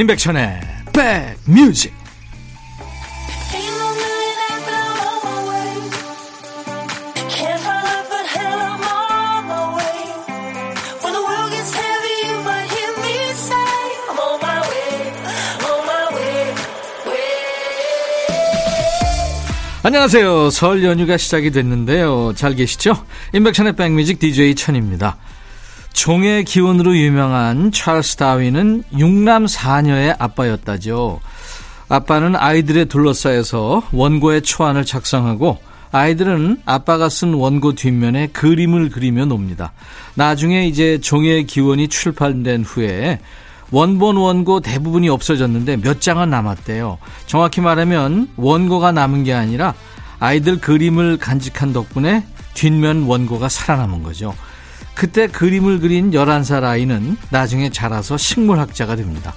임백천의 백뮤직 안녕하세요. 설 연휴가 시작이 됐는데요. 잘 계시죠? 임백천의 백뮤직 DJ 천입니다. 종의 기운으로 유명한 찰스 다윈은 6남 4녀의 아빠였다죠. 아빠는 아이들에 둘러싸여서 원고의 초안을 작성하고 아이들은 아빠가 쓴 원고 뒷면에 그림을 그리며 놉니다. 나중에 이제 종의 기원이 출판된 후에 원본 원고 대부분이 없어졌는데 몇 장은 남았대요. 정확히 말하면 원고가 남은 게 아니라 아이들 그림을 간직한 덕분에 뒷면 원고가 살아남은 거죠. 그때 그림을 그린 11살 아이는 나중에 자라서 식물학자가 됩니다.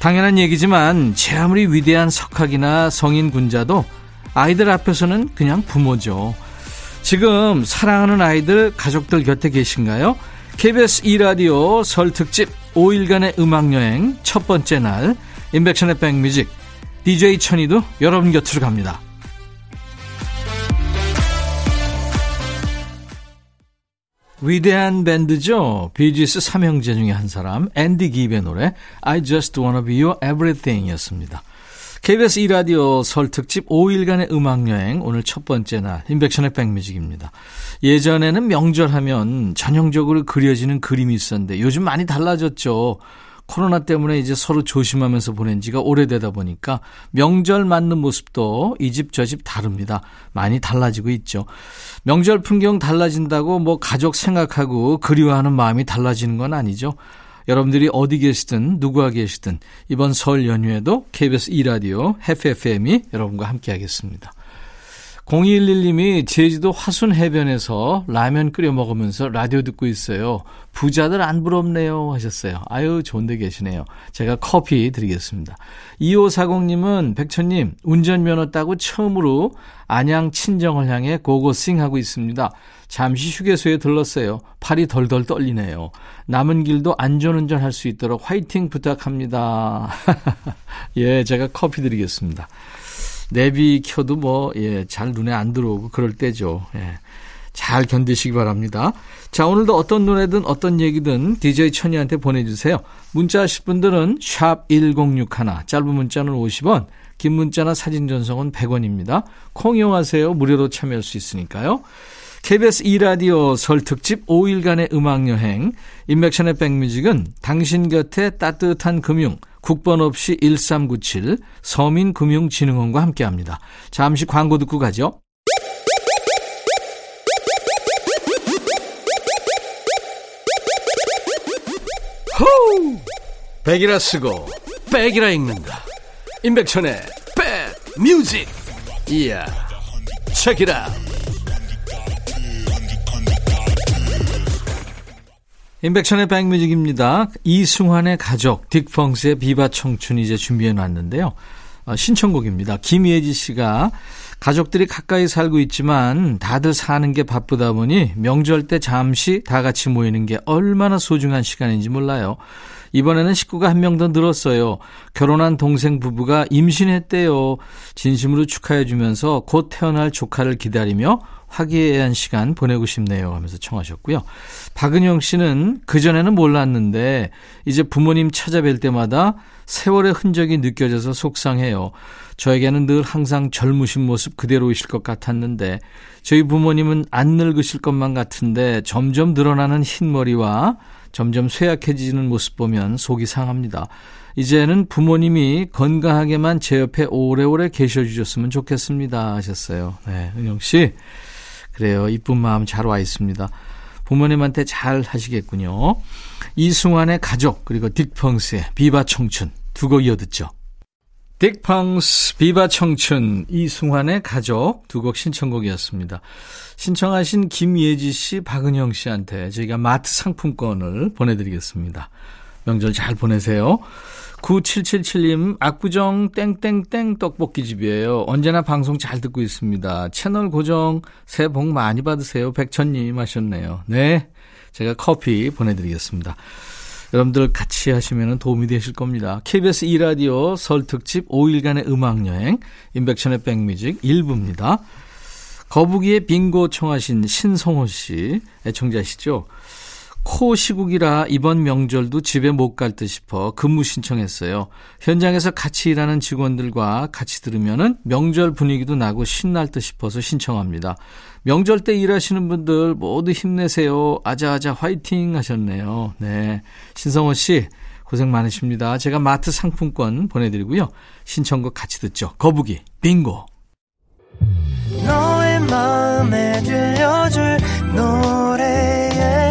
당연한 얘기지만 제 아무리 위대한 석학이나 성인 군자도 아이들 앞에서는 그냥 부모죠. 지금 사랑하는 아이들 가족들 곁에 계신가요? KBS 2라디오 설 특집 5일간의 음악여행 첫 번째 날 인백션의 백뮤직 DJ 천이도 여러분 곁으로 갑니다. 위대한 밴드죠. 비지스 삼형제 중에 한 사람 앤디 기브의 노래 I Just Wanna Be Your Everything 이었습니다. KBS 2라디오 설 특집 5일간의 음악여행 오늘 첫 번째 날 인백션의 백뮤직입니다. 예전에는 명절하면 전형적으로 그려지는 그림이 있었는데 요즘 많이 달라졌죠. 코로나 때문에 이제 서로 조심하면서 보낸 지가 오래되다 보니까 명절 맞는 모습도 이 집저집 다릅니다. 많이 달라지고 있죠. 명절 풍경 달라진다고 뭐 가족 생각하고 그리워하는 마음이 달라지는 건 아니죠. 여러분들이 어디 계시든 누구와 계시든 이번 설 연휴에도 KBS 2라디오 FFM이 여러분과 함께 하겠습니다. 0211님이 제주도 화순 해변에서 라면 끓여 먹으면서 라디오 듣고 있어요. 부자들 안 부럽네요 하셨어요. 아유 좋은 데 계시네요. 제가 커피 드리겠습니다. 2540님은 백천님 운전면허 따고 처음으로 안양 친정을 향해 고고싱 하고 있습니다. 잠시 휴게소에 들렀어요. 팔이 덜덜 떨리네요. 남은 길도 안전운전 할 수 있도록 화이팅 부탁합니다. 예, 제가 커피 드리겠습니다. 내비 켜도 뭐, 예, 잘 눈에 안 들어오고 그럴 때죠. 예. 잘 견디시기 바랍니다. 자, 오늘도 어떤 노래든 어떤 얘기든 DJ 천이한테 보내주세요. 문자 하실 분들은 샵 1061, 짧은 문자는 50원, 긴 문자나 사진 전송은 100원입니다. 콩 이용하세요. 무료로 참여할 수 있으니까요. KBS 2라디오 설 특집 5일간의 음악여행, 인맥션의 백뮤직은 당신 곁에 따뜻한 금융, 국번 없이 1397 서민금융진흥원과 함께합니다. 잠시 광고 듣고 가죠. 호우! 백이라 쓰고 백이라 읽는다. 임백천의 백뮤직. 이야. 책이라. 인백션의 백뮤직입니다. 이승환의 가족, 딕펑스의 비바 청춘 이제 준비해 놨는데요. 어, 신청곡입니다. 김예지 씨가 가족들이 가까이 살고 있지만 다들 사는 게 바쁘다 보니 명절 때 잠시 다 같이 모이는 게 얼마나 소중한 시간인지 몰라요. 이번에는 식구가 한 명 더 늘었어요. 결혼한 동생 부부가 임신했대요. 진심으로 축하해 주면서 곧 태어날 조카를 기다리며 화기애애한 시간 보내고 싶네요 하면서 청하셨고요. 박은영 씨는 그전에는 몰랐는데 이제 부모님 찾아뵐 때마다 세월의 흔적이 느껴져서 속상해요. 저에게는 늘 항상 젊으신 모습 그대로이실 것 같았는데 저희 부모님은 안 늙으실 것만 같은데 점점 늘어나는 흰머리와 점점 쇠약해지는 모습 보면 속이 상합니다. 이제는 부모님이 건강하게만 제 옆에 오래오래 계셔 주셨으면 좋겠습니다 하셨어요. 네, 은영 씨. 그래요. 이쁜 마음 잘 와 있습니다. 부모님한테 잘 하시겠군요. 이승환의 가족 그리고 딕펑스의 비바 청춘 두 곡 이어 듣죠. 딕펑스 비바 청춘 이승환의 가족 두 곡 신청곡이었습니다. 신청하신 김예지 씨, 박은영 씨한테 저희가 마트 상품권을 보내드리겠습니다. 명절 잘 보내세요. 9777님, 압구정 땡땡땡 떡볶이집이에요. 언제나 방송 잘 듣고 있습니다. 채널 고정, 새해 복 많이 받으세요. 백천님 하셨네요. 네. 제가 커피 보내드리겠습니다. 여러분들 같이 하시면 도움이 되실 겁니다. KBS 2라디오 설 특집 5일간의 음악여행 인백션의 백뮤직 1부입니다. 거북이의 빙고 청하신 신성호 씨 애청자시죠. 코 시국이라 이번 명절도 집에 못 갈 듯 싶어 근무 신청했어요. 현장에서 같이 일하는 직원들과 같이 들으면은 명절 분위기도 나고 신날 듯 싶어서 신청합니다. 명절 때 일하시는 분들 모두 힘내세요. 아자아자 화이팅 하셨네요. 네. 신성호 씨 고생 많으십니다. 제가 마트 상품권 보내 드리고요. 신청곡 같이 듣죠. 거북이 빙고. 너의 마음에 들려줄 노래에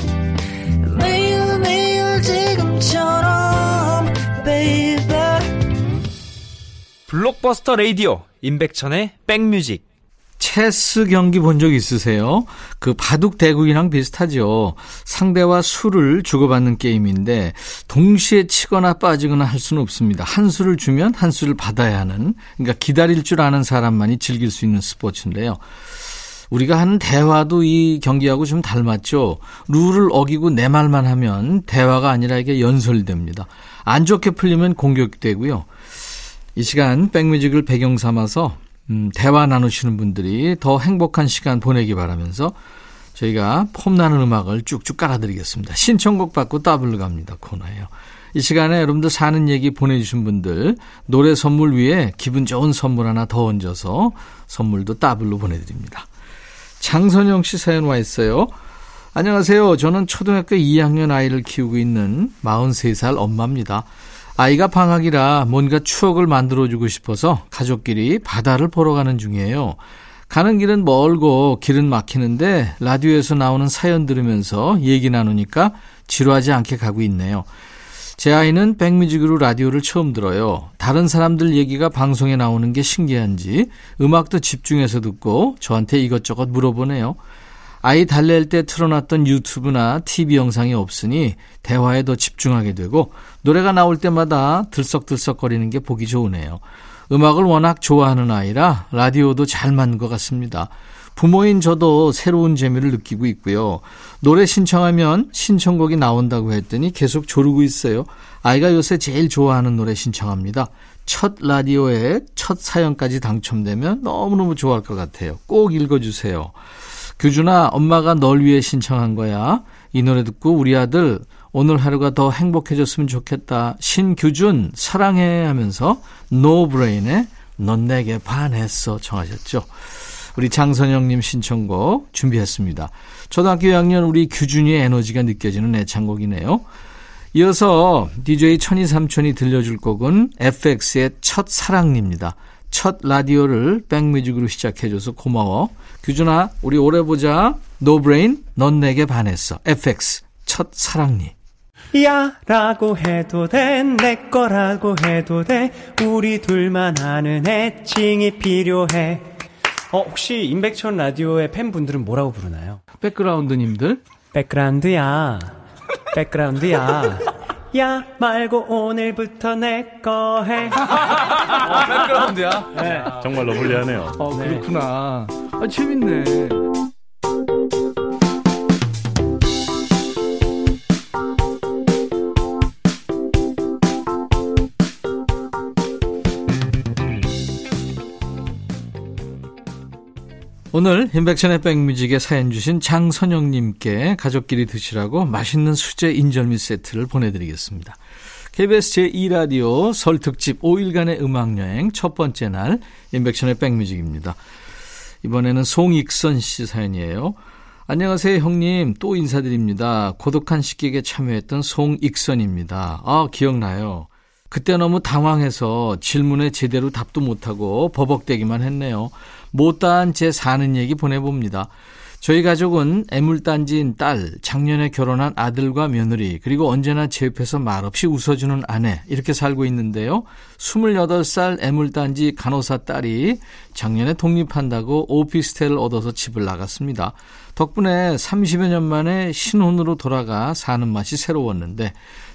블록버스터 레이디오 임백천의 백뮤직 체스 경기 본 적 있으세요? 그 바둑 대국이랑 비슷하죠. 상대와 수를 주고받는 게임인데 동시에 치거나 빠지거나 할 수는 없습니다. 한 수를 주면 한 수를 받아야 하는 그러니까 기다릴 줄 아는 사람만이 즐길 수 있는 스포츠인데요. 우리가 하는 대화도 이 경기하고 좀 닮았죠. 룰을 어기고 내 말만 하면 대화가 아니라 이게 연설됩니다. 안 좋게 풀리면 공격되고요. 이 시간 백뮤직을 배경 삼아서 음, 대화 나누시는 분들이 더 행복한 시간 보내기 바라면서 저희가 폼나는 음악을 쭉쭉 깔아드리겠습니다. 신청곡 받고 더블로 갑니다. 코너예요. 이 시간에 여러분들 사는 얘기 보내주신 분들 노래 선물 위에 기분 좋은 선물 하나 더 얹어서 선물도 더블로 보내드립니다. 장선영 씨 사연 와 있어요. 안녕하세요. 저는 초등학교 2학년 아이를 키우고 있는 43살 엄마입니다. 아이가 방학이라 뭔가 추억을 만들어주고 싶어서 가족끼리 바다를 보러 가는 중이에요. 가는 길은 멀고 길은 막히는데 라디오에서 나오는 사연 들으면서 얘기 나누니까 지루하지 않게 가고 있네요. 제 아이는 백뮤직으로 라디오를 처음 들어요. 다른 사람들 얘기가 방송에 나오는 게 신기한지 음악도 집중해서 듣고 저한테 이것저것 물어보네요. 아이 달랠 때 틀어놨던 유튜브나 TV 영상이 없으니 대화에 더 집중하게 되고 노래가 나올 때마다 들썩들썩거리는 게 보기 좋으네요. 음악을 워낙 좋아하는 아이라 라디오도 잘 맞는 것 같습니다. 부모인 저도 새로운 재미를 느끼고 있고요. 노래 신청하면 신청곡이 나온다고 했더니 계속 조르고 있어요. 아이가 요새 제일 좋아하는 노래 신청합니다. 첫 라디오에 첫 사연까지 당첨되면 너무너무 좋아할 것 같아요. 꼭 읽어주세요. 규준아, 엄마가 널 위해 신청한 거야. 이 노래 듣고 우리 아들 오늘 하루가 더 행복해졌으면 좋겠다. 신규준, 사랑해 하면서 노브레인의 넌 내게 반했어 청하셨죠. 우리 장선영님 신청곡 준비했습니다. 초등학교 2학년 우리 규준이의 에너지가 느껴지는 애창곡이네요. 이어서 DJ 천이 삼촌이 들려줄 곡은 FX의 첫 사랑입니다. 첫 라디오를 백뮤직으로 시작해줘서 고마워. 규준아, 우리 오래 보자. 노브레인, 넌 내게 반했어. FX, 첫 사랑니. 야 라고 해도 돼 내 거라고 해도 돼 우리 둘만 아는 애칭이 필요해 어 혹시 임백천 라디오의 팬분들은 뭐라고 부르나요? 백그라운드님들 백그라운드야 백그라운드야 야 말고 오늘부터 내 거 해. 어, 백그라운드야. 네. 정말로 불리하네요. 어, 그렇구나. 아, 재밌네. 오늘 인백션의 백뮤직에 사연 주신 장선영님께 가족끼리 드시라고 맛있는 수제 인절미 세트를 보내드리겠습니다. KBS 제2라디오 설 특집 5일간의 음악여행 첫 번째 날 인백션의 백뮤직입니다. 이번에는 송익선 씨 사연이에요. 안녕하세요 형님 또 인사드립니다. 고독한 식객에 참여했던 송익선입니다. 아 기억나요. 그때 너무 당황해서 질문에 제대로 답도 못하고 버벅대기만 했네요. 못다한 제 사는 얘기 보내봅니다. 저희 가족은 애물단지인 딸, 작년에 결혼한 아들과 며느리, 그리고 언제나 제 옆에서 말없이 웃어주는 아내, 이렇게 살고 있는데요. 28살 애물단지 간호사 딸이 작년에 독립한다고 오피스텔을 얻어서 집을 나갔습니다. 덕분에 30여 년 만에 신혼으로 돌아가 사는 맛이 새로웠는데,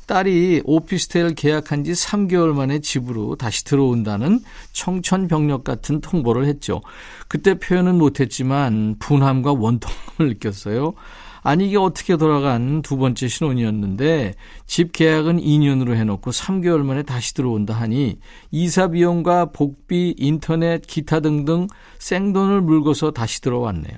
딸이 오피스텔 계약한 지 3개월 만에 집으로 다시 들어온다는 청천벽력 같은 통보를 했죠. 그때 표현은 못했지만 분함과 원통을 느꼈어요. 아니 이게 어떻게 돌아간 두 번째 신혼이었는데 집 계약은 2년으로 해놓고 3개월 만에 다시 들어온다 하니 이사 비용과 복비, 인터넷, 기타 등등 생돈을 물고서 다시 들어왔네요.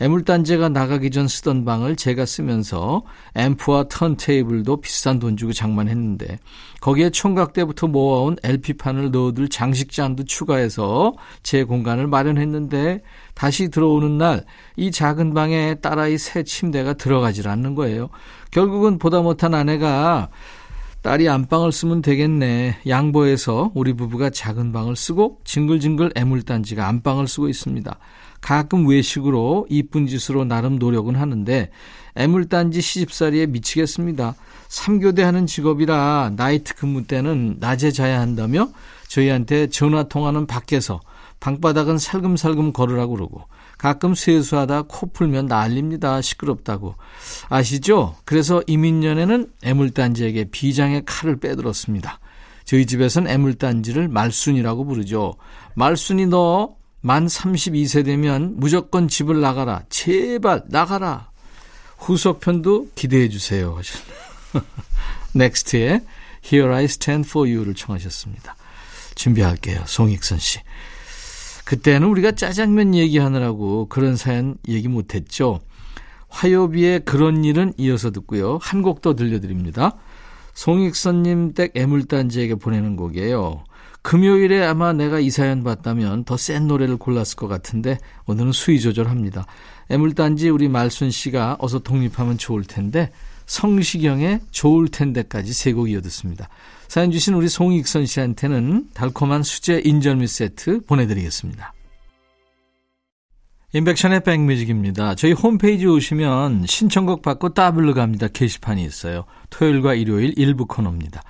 애물단지가 나가기 전 쓰던 방을 제가 쓰면서 앰프와 턴테이블도 비싼 돈 주고 장만했는데 거기에 총각 때부터 모아온 LP판을 넣어둘 장식잔도 추가해서 제 공간을 마련했는데 다시 들어오는 날 이 작은 방에 딸아이 새 침대가 들어가질 않는 거예요. 결국은 보다 못한 아내가 딸이 안방을 쓰면 되겠네. 양보해서 우리 부부가 작은 방을 쓰고 징글징글 애물단지가 안방을 쓰고 있습니다. 가끔 외식으로 이쁜 짓으로 나름 노력은 하는데 애물단지 시집살이에 미치겠습니다. 3교대 하는 직업이라 나이트 근무 때는 낮에 자야 한다며 저희한테 전화 통화는 밖에서 방바닥은 살금살금 걸으라고 그러고 가끔 세수하다 코 풀면 난립니다. 시끄럽다고. 아시죠? 그래서 이민년에는 애물단지에게 비장의 칼을 빼들었습니다. 저희 집에선 애물단지를 말순이라고 부르죠. 말순이 너 만 32세 되면 무조건 집을 나가라. 제발 나가라. 후속편도 기대해 주세요. 넥스트의 Here I Stand For You를 청하셨습니다. 준비할게요. 송익선 씨. 그때는 우리가 짜장면 얘기하느라고 그런 사연 얘기 못했죠. 화요비의 그런 일은 이어서 듣고요. 한 곡 더 들려드립니다. 송익선님 댁 애물단지에게 보내는 곡이에요. 금요일에 아마 내가 이 사연 봤다면 더 센 노래를 골랐을 것 같은데 오늘은 수위 조절합니다. 애물단지 우리 말순 씨가 어서 독립하면 좋을 텐데 성시경의 좋을 텐데까지 세 곡 이어 듣습니다. 사연 주신 우리 송익선 씨한테는 달콤한 수제 인절미 세트 보내드리겠습니다. 인백션의 백뮤직입니다. 저희 홈페이지 오시면 신청곡 받고 따블로 갑니다. 게시판이 있어요. 토요일과 일요일 일부 코너입니다.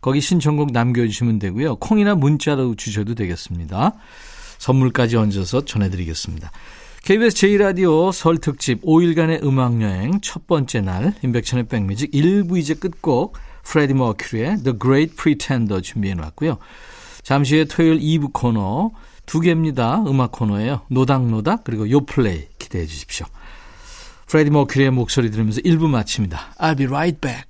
거기 신청곡 남겨주시면 되고요. 콩이나 문자로 주셔도 되겠습니다. 선물까지 얹어서 전해드리겠습니다. KBS 제1라디오 설 특집 5일간의 음악여행 첫 번째 날 인백천의 백뮤직 1부 이제 끝곡 프레디 머큐리의 The Great Pretender 준비해놨고요. 잠시 후에 토요일 2부 코너 두 개입니다. 음악 코너예요. 노닥노닥 그리고 요플레이 기대해 주십시오. 프레디 머큐리의 목소리 들으면서 1부 마칩니다. I'll be right back.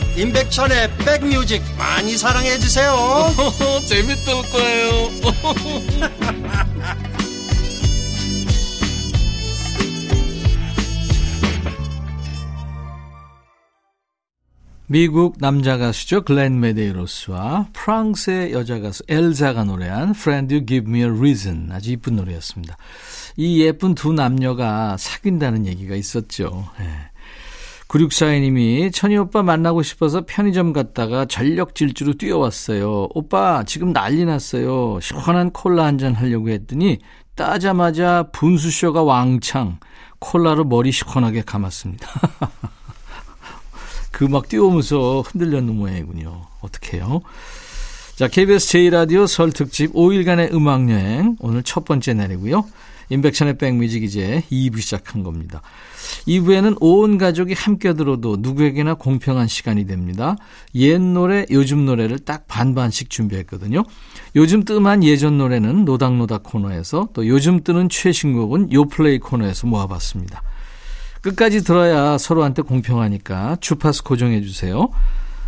임백천의 백뮤직 많이 사랑해 주세요 재밌을 거예요 미국 남자 가수죠. 글렌 메데이로스와 프랑스의 여자 가수 엘자가 노래한 Friend You Give Me a Reason 아주 이쁜 노래였습니다. 이 예쁜 두 남녀가 사귄다는 얘기가 있었죠. 예. 9642님이 천희 오빠 만나고 싶어서 편의점 갔다가 전력 질주로 뛰어왔어요. 오빠 지금 난리 났어요. 시원한 콜라 한 잔 하려고 했더니 따자마자 분수쇼가 왕창 콜라로 머리 시원하게 감았습니다. 그 막 뛰어오면서 흔들렸는 모양이군요. 어떡해요? 자, KBS 제2라디오 설 특집 5일간의 음악여행 오늘 첫 번째 날이고요. 인백션의 백뮤직 이제 2부 시작한 겁니다. 2부에는 온 가족이 함께 들어도 누구에게나 공평한 시간이 됩니다. 옛 노래, 요즘 노래를 딱 반반씩 준비했거든요. 요즘 뜸한 예전 노래는 노닥노닥 코너에서 또 요즘 뜨는 최신곡은 요플레이 코너에서 모아봤습니다. 끝까지 들어야 서로한테 공평하니까 주파수 고정해 주세요.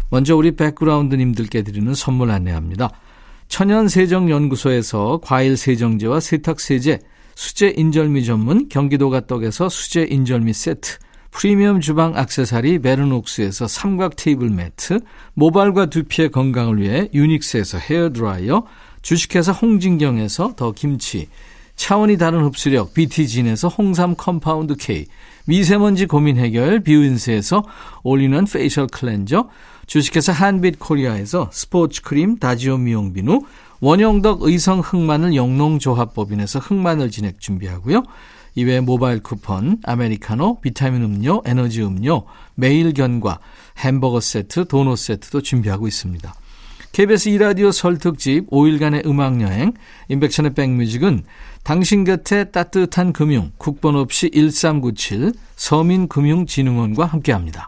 먼저 우리 백그라운드님들께 드리는 선물 안내합니다. 천연세정연구소에서 과일세정제와 세탁세제, 수제 인절미 전문 경기도가 떡에서 수제 인절미 세트, 프리미엄 주방 악세사리 베르녹스에서 삼각 테이블 매트, 모발과 두피의 건강을 위해 유닉스에서 헤어드라이어, 주식회사 홍진경에서 더 김치, 차원이 다른 흡수력 BT진에서 홍삼 compound K, 미세먼지 고민 해결 뷰인스에서 올리는 facial cleanser, 주식회사 한빛 코리아에서 스포츠 크림 다지오 미용 비누, 원형덕 의성 흑마늘 영농조합법인에서 흑마늘 진액 준비하고요. 이외에 모바일 쿠폰, 아메리카노, 비타민 음료, 에너지 음료, 매일 견과, 햄버거 세트, 도넛 세트도 준비하고 있습니다. KBS 2라디오 설 특집 5일간의 음악여행, 인백션의 백뮤직은 당신 곁에 따뜻한 금융, 국번 없이 1397, 서민금융진흥원과 함께합니다.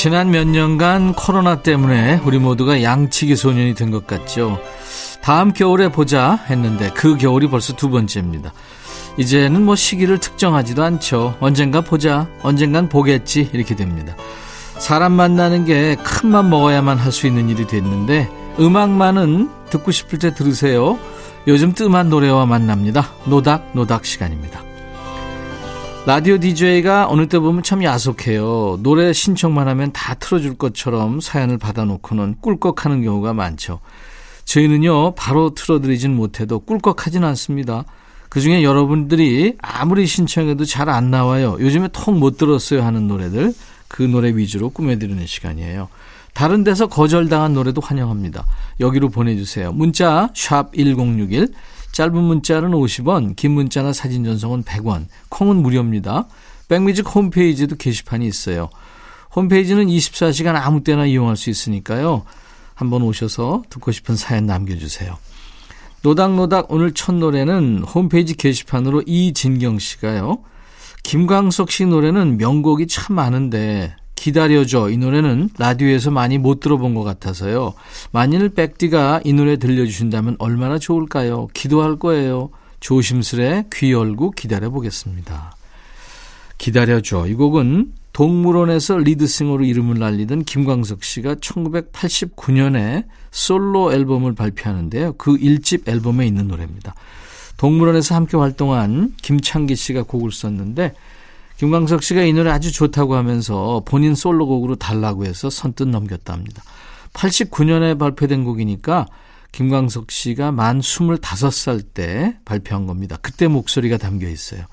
지난 몇 년간 코로나 때문에 우리 모두가 양치기 소년이 된 것 같죠. 다음 겨울에 보자 했는데 그 겨울이 벌써 두 번째입니다. 이제는 뭐 시기를 특정하지도 않죠. 언젠가 보자, 언젠간 보겠지 이렇게 됩니다. 사람 만나는 게 큰 맘 먹어야만 할 수 있는 일이 됐는데 음악만은 듣고 싶을 때 들으세요. 요즘 뜸한 노래와 만납니다. 노닥 노닥 시간입니다. 라디오 DJ가 어느 때 보면 참 야속해요. 노래 신청만 하면 다 틀어줄 것처럼 사연을 받아놓고는 꿀꺽하는 경우가 많죠. 저희는요, 바로 틀어드리진 못해도 꿀꺽하진 않습니다. 그 중에 여러분들이 아무리 신청해도 잘 안 나와요. 요즘에 통 못 들었어요 하는 노래들, 그 노래 위주로 꾸며드리는 시간이에요. 다른 데서 거절당한 노래도 환영합니다. 여기로 보내주세요. 문자, 샵 1061, 짧은 문자는 50원, 긴 문자나 사진 전송은 100원, 콩은 무료입니다. 백뮤직 홈페이지도 게시판이 있어요. 홈페이지는 24시간 아무 때나 이용할 수 있으니까요. 한번 오셔서 듣고 싶은 사연 남겨주세요. 노닥노닥 오늘 첫 노래는 홈페이지 게시판으로 이진경 씨가요. 김광석 씨 노래는 명곡이 참 많은데 기다려줘. 이 노래는 라디오에서 많이 못 들어본 것 같아서요. 만일 백디가 이 노래 들려주신다면 얼마나 좋을까요? 기도할 거예요. 조심스레 귀 열고 기다려 보겠습니다. 기다려줘. 이 곡은 동물원에서 리드싱어로 이름을 날리던 김광석 씨가 1989년에 솔로 앨범을 발표하는데요. 그 1집 앨범에 있는 노래입니다. 동물원에서 함께 활동한 김창기 씨가 곡을 썼는데 김광석 씨가 이 노래 아주 좋다고 하면서 본인 솔로곡으로 달라고 해서 선뜻 넘겼답니다. 89년에 발표된 곡이니까 김광석 씨가 만 25살 때 발표한 겁니다. 그때 목소리가 담겨 있어요.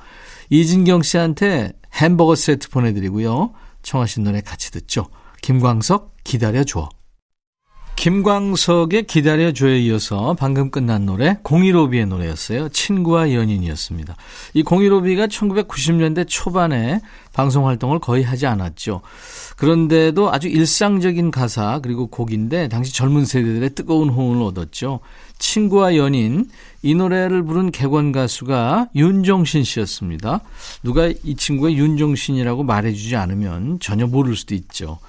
이진경 씨한테 햄버거 세트 보내드리고요. 청하신 노래 같이 듣죠. 김광석 기다려줘. 김광석의 기다려줘에 이어서 방금 끝난 노래 공일오비의 노래였어요. 친구와 연인이었습니다. 이 공일오비가 1990년대 초반에 방송 활동을 거의 하지 않았죠. 그런데도 아주 일상적인 가사 그리고 곡인데 당시 젊은 세대들의 뜨거운 호응을 얻었죠. 친구와 연인 이 노래를 부른 객원 가수가 윤종신 씨였습니다. 누가 이 친구가 윤종신이라고 말해주지 않으면 전혀 모를 수도 있죠.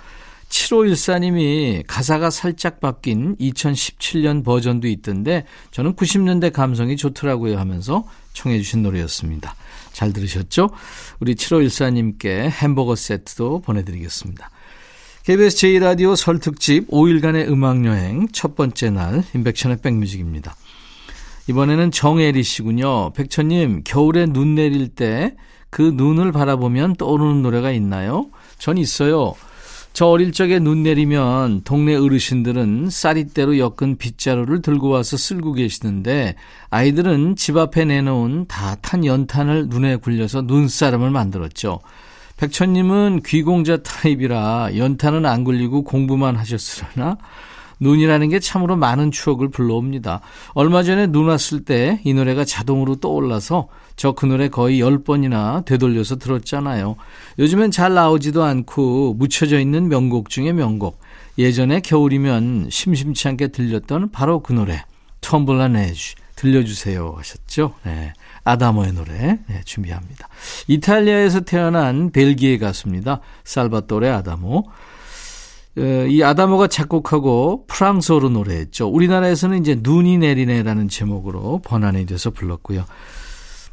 7514님이 가사가 살짝 바뀐 2017년 버전도 있던데 저는 90년대 감성이 좋더라고요 하면서 청해 주신 노래였습니다. 잘 들으셨죠? 우리 7514님께 햄버거 세트도 보내드리겠습니다. KBS 제2라디오 설 특집 5일간의 음악여행 첫 번째 날 인백션의 백뮤직입니다. 이번에는 정혜리 씨군요. 백천님, 겨울에 눈 내릴 때 그 눈을 바라보면 떠오르는 노래가 있나요? 전 있어요. 저 어릴 적에 눈 내리면 동네 어르신들은 쌀이대로 엮은 빗자루를 들고 와서 쓸고 계시는데 아이들은 집 앞에 내놓은 다 탄 연탄을 눈에 굴려서 눈사람을 만들었죠. 백천님은 귀공자 타입이라 연탄은 안 굴리고 공부만 하셨으려나 눈이라는 게 참으로 많은 추억을 불러옵니다. 얼마 전에 눈 왔을 때 이 노래가 자동으로 떠올라서 저 그 노래 거의 10번이나 되돌려서 들었잖아요. 요즘엔 잘 나오지도 않고 묻혀져 있는 명곡 중에 명곡. 예전에 겨울이면 심심치 않게 들렸던 바로 그 노래. 텀블라 네즈 들려주세요 하셨죠. 네. 아다모의 노래 네, 준비합니다. 이탈리아에서 태어난 벨기에 가수입니다. 살바토레 아다모. 이 아다모가 작곡하고 프랑스어로 노래했죠. 우리나라에서는 이제 눈이 내리네라는 제목으로 번안이 돼서 불렀고요.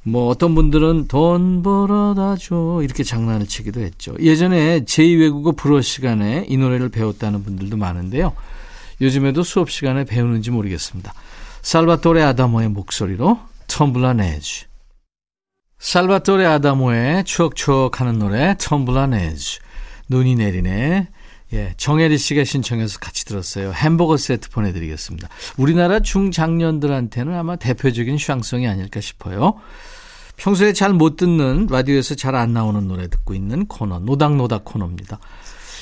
뭐 어떤 분들은 돈 벌어다 줘 이렇게 장난을 치기도 했죠. 예전에 제2외국어 불어 시간에 이 노래를 배웠다는 분들도 많은데요. 요즘에도 수업 시간에 배우는지 모르겠습니다. 살바토레 아다모의 목소리로 텀블라 네즈 살바토레 아다모의 추억추억하는 노래 텀블라 네즈 눈이 내리네 예, 정혜리 씨가 신청해서 같이 들었어요. 햄버거 세트 보내드리겠습니다. 우리나라 중장년들한테는 아마 대표적인 샹송이 아닐까 싶어요. 평소에 잘 못 듣는 라디오에서 잘 안 나오는 노래 듣고 있는 코너 노닥노닥 코너입니다.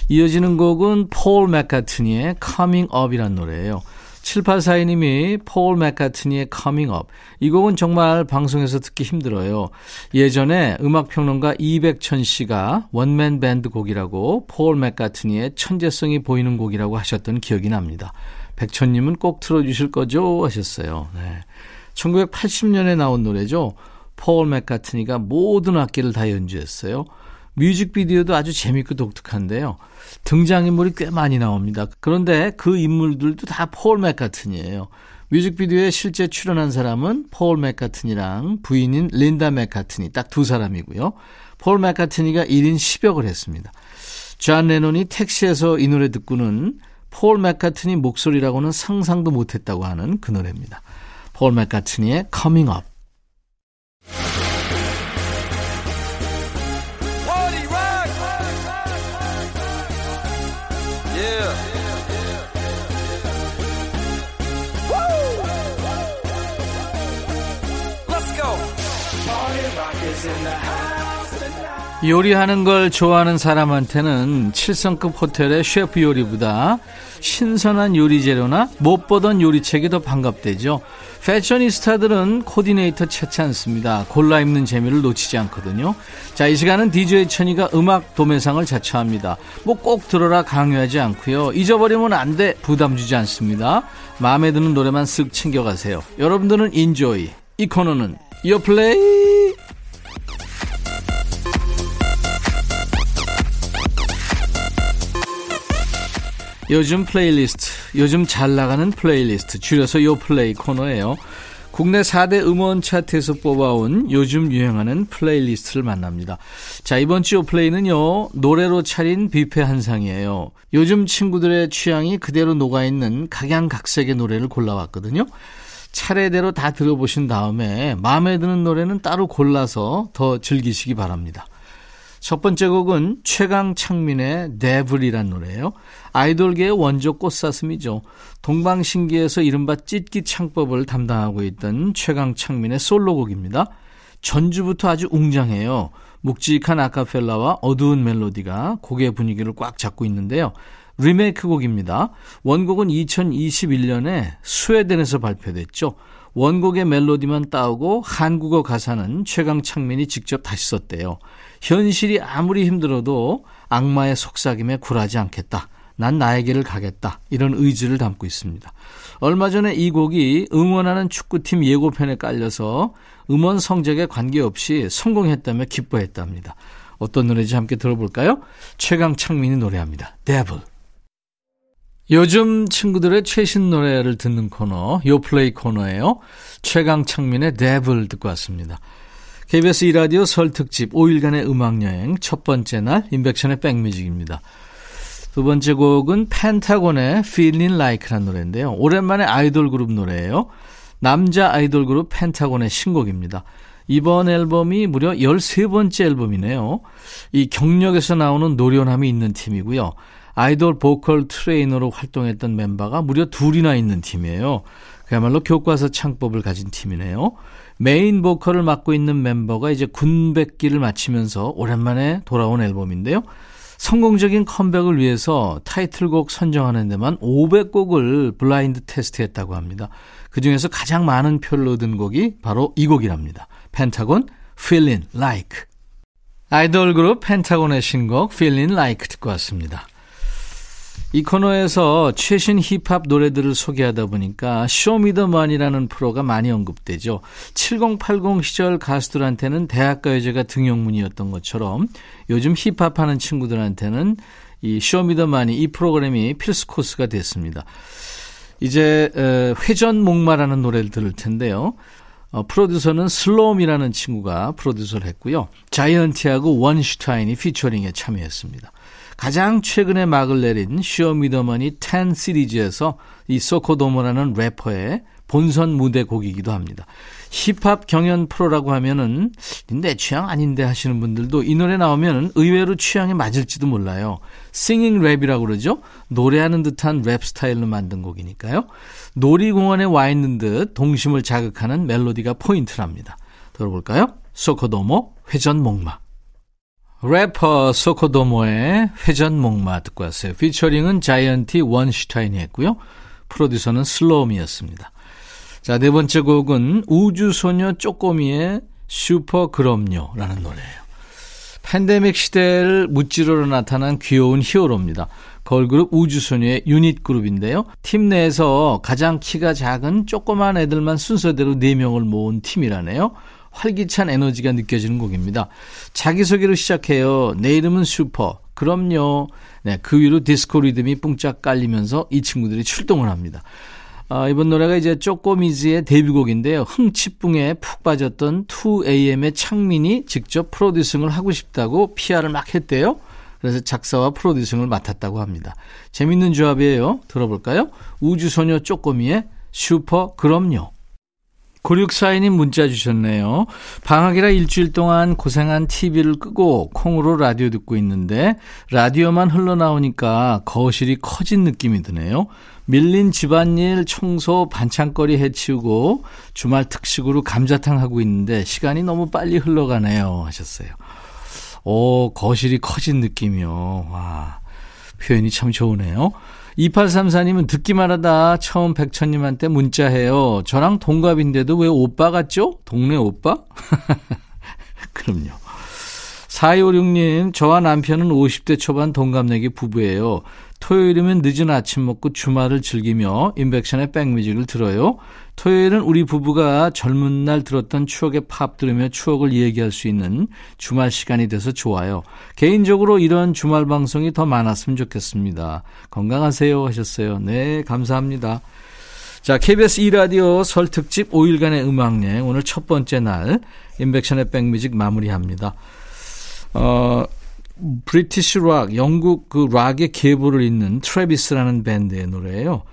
이어지는 곡은 폴 맥카트니의 Coming Up이라는 노래예요. 7842님이 폴 맥카트니의 Coming Up. 이 곡은 정말 방송에서 듣기 힘들어요. 예전에 음악평론가 이백천 씨가 원맨 밴드 곡이라고 폴 맥카트니의 천재성이 보이는 곡이라고 하셨던 기억이 납니다. 백천님은 꼭 틀어주실 거죠? 하셨어요. 네. 1980년에 나온 노래죠. 폴 맥카트니가 모든 악기를 다 연주했어요. 뮤직비디오도 아주 재밌고 독특한데요. 등장인물이 꽤 많이 나옵니다. 그런데 그 인물들도 다 폴 맥카트니예요. 뮤직비디오에 실제 출연한 사람은 폴 맥카트니랑 부인인 린다 맥카트니 딱 두 사람이고요. 폴 맥카트니가 1인 10역을 했습니다. 존 레논이 택시에서 이 노래 듣고는 폴 맥카트니 목소리라고는 상상도 못했다고 하는 그 노래입니다. 폴 맥카트니의 Coming Up. 요리하는 걸 좋아하는 사람한테는 7성급 호텔의 셰프 요리보다 신선한 요리 재료나 못 보던 요리책이 더 반갑대죠. 패셔니스타들은 코디네이터 찾지 않습니다. 골라 입는 재미를 놓치지 않거든요. 자, 이 시간은 DJ 천이가 음악 도매상을 자처합니다. 뭐 꼭 들어라 강요하지 않고요. 잊어버리면 안 돼. 부담 주지 않습니다. 마음에 드는 노래만 쓱 챙겨가세요. 여러분들은 enjoy. 이 코너는 요플레이. 요즘 플레이리스트, 요즘 잘 나가는 플레이리스트, 줄여서 요플레이 코너예요. 국내 4대 음원 차트에서 뽑아온 요즘 유행하는 playlist를 만납니다. 자, 이번 주 요플레이는요, 노래로 차린 뷔페 한상이에요. 요즘 친구들의 취향이 그대로 녹아있는 각양각색의 노래를 골라왔거든요. 차례대로 다 들어보신 다음에 마음에 드는 노래는 따로 골라서 더 즐기시기 바랍니다. 첫 번째 곡은 최강 창민의 데블이란 노래예요. 아이돌계의 원조 꽃사슴이죠. 동방신기에서 이른바 찢기 창법을 담당하고 있던 최강 창민의 솔로곡입니다. 전주부터 아주 웅장해요. 묵직한 아카펠라와 어두운 멜로디가 곡의 분위기를 꽉 잡고 있는데요. 리메이크 곡입니다. 원곡은 2021년에 스웨덴에서 발표됐죠. 원곡의 멜로디만 따오고 한국어 가사는 최강 창민이 직접 다시 썼대요. 현실이 아무리 힘들어도 악마의 속삭임에 굴하지 않겠다. 난 나의 길을 가겠다. 이런 의지를 담고 있습니다. 얼마 전에 이 곡이 응원하는 축구팀 예고편에 깔려서 음원 성적에 관계없이 성공했다며 기뻐했답니다. 어떤 노래인지 함께 들어볼까요? 최강 창민이 노래합니다. 데블. 요즘 친구들의 최신 노래를 듣는 코너, 요플레이 코너예요. 최강 창민의 데블 듣고 왔습니다. KBS 이라디오 설 특집 5일간의 음악여행 첫 번째 날 인백션의 백뮤직입니다. 두 번째 곡은 펜타곤의 Feeling Like라는 노래인데요. 오랜만에 아이돌 그룹 노래예요. 남자 아이돌 그룹 펜타곤의 신곡입니다. 이번 앨범이 무려 13번째 앨범이네요. 이 경력에서 나오는 노련함이 있는 팀이고요. 아이돌 보컬 트레이너로 활동했던 멤버가 무려 둘이나 있는 팀이에요. 그야말로 교과서 창법을 가진 팀이네요. 메인 보컬을 맡고 있는 멤버가 이제 군백기를 마치면서 오랜만에 돌아온 앨범인데요. 성공적인 컴백을 위해서 타이틀곡 선정하는 데만 500곡을 블라인드 테스트했다고 합니다. 그중에서 가장 많은 표를 얻은 곡이 바로 이 곡이랍니다. 펜타곤 Feeling Like 아이돌 그룹 펜타곤의 신곡 Feeling Like 듣고 왔습니다. 이 코너에서 최신 힙합 노래들을 소개하다 보니까 쇼미더머니라는 프로가 많이 언급되죠. 7080 시절 가수들한테는 대학가요제가 등용문이었던 것처럼 요즘 힙합하는 친구들한테는 이 Show Me The Money 이 프로그램이 필수 코스가 됐습니다. 이제 회전 목마라는 노래를 들을 텐데요. 어, 프로듀서는 슬롬이라는 친구가 프로듀서를 했고요. 자이언티하고 원슈타인이 피처링에 참여했습니다. 가장 최근에 막을 내린 쇼미더머니 10 시리즈에서 이 소코도모라는 래퍼의 본선 무대 곡이기도 합니다. 힙합 경연 프로라고 하면은 내 취향 아닌데 하시는 분들도 이 노래 나오면 의외로 취향에 맞을지도 몰라요. singing 랩이라고 그러죠. 노래하는 듯한 랩 스타일로 만든 곡이니까요. 놀이공원에 와 있는 듯 동심을 자극하는 멜로디가 포인트랍니다. 들어볼까요? 소코도모 회전 목마. 래퍼 소코도모의 회전 목마 듣고 왔어요. 피처링은 자이언티 원슈타인이 했고요. 프로듀서는 슬로움이었습니다. 자, 네 번째 곡은 우주소녀 쪼꼬미의 슈퍼 그럼요라는 노래예요. 팬데믹 시대를 무찌르러 나타난 귀여운 히어로입니다. 걸그룹 우주소녀의 유닛 그룹인데요. 팀 내에서 가장 키가 작은 조그만 애들만 순서대로 4명을 모은 팀이라네요. 활기찬 에너지가 느껴지는 곡입니다. 자기소개로 시작해요. 내 이름은 슈퍼. 그럼요. 네, 그 위로 디스코 리듬이 뿡짝 깔리면서 이 친구들이 출동을 합니다. 아, 이번 노래가 이제 쪼꼬미즈의 데뷔곡인데요. 흥치뿡에 푹 빠졌던 2AM의 창민이 직접 프로듀싱을 하고 싶다고 PR을 막 했대요. 그래서 작사와 프로듀싱을 맡았다고 합니다. 재밌는 조합이에요. 들어볼까요? 우주소녀 쪼꼬미의 슈퍼 그럼요. 9642님 문자 주셨네요. 방학이라 일주일 동안 고생한 TV를 끄고 콩으로 라디오 듣고 있는데 라디오만 흘러나오니까 거실이 커진 느낌이 드네요. 밀린 집안일, 청소, 반찬거리 해치우고 주말 특식으로 감자탕 하고 있는데 시간이 너무 빨리 흘러가네요. 하셨어요. 오, 거실이 커진 느낌이요. 와, 표현이 참 좋으네요. 2834님은 듣기만 하다 처음 백천님한테 문자해요. 저랑 동갑인데도 왜 오빠 같죠? 동네 오빠? 그럼요. 4256님, 저와 남편은 50대 초반 동갑내기 부부예요. 토요일이면 늦은 아침 먹고 주말을 즐기며 인백션의 백뮤직을 들어요. 토요일은 우리 부부가 젊은 날 들었던 추억의 팝 들으며 추억을 얘기할 수 있는 주말 시간이 돼서 좋아요. 개인적으로 이런 주말 방송이 더 많았으면 좋겠습니다. 건강하세요 하셨어요. 네, 감사합니다. 자, KBS 2라디오 설 특집 5일간의 음악여행 오늘 첫 번째 날 임백천의 백뮤직 마무리합니다. 어, British rock, 영국 그 락의 계보를 잇는 트래비스라는 밴드의 노래예요.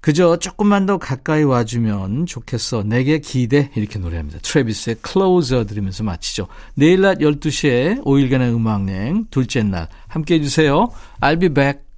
그저 조금만 더 가까이 와주면 좋겠어. 내게 기대. 이렇게 노래합니다. 트래비스의 Closer 들으면서 마치죠. 내일 낮 12시에 5일간의 음악여행 둘째 날 함께 해주세요. I'll be back.